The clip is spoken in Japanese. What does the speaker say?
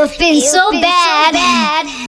You've been, so, bad. so bad.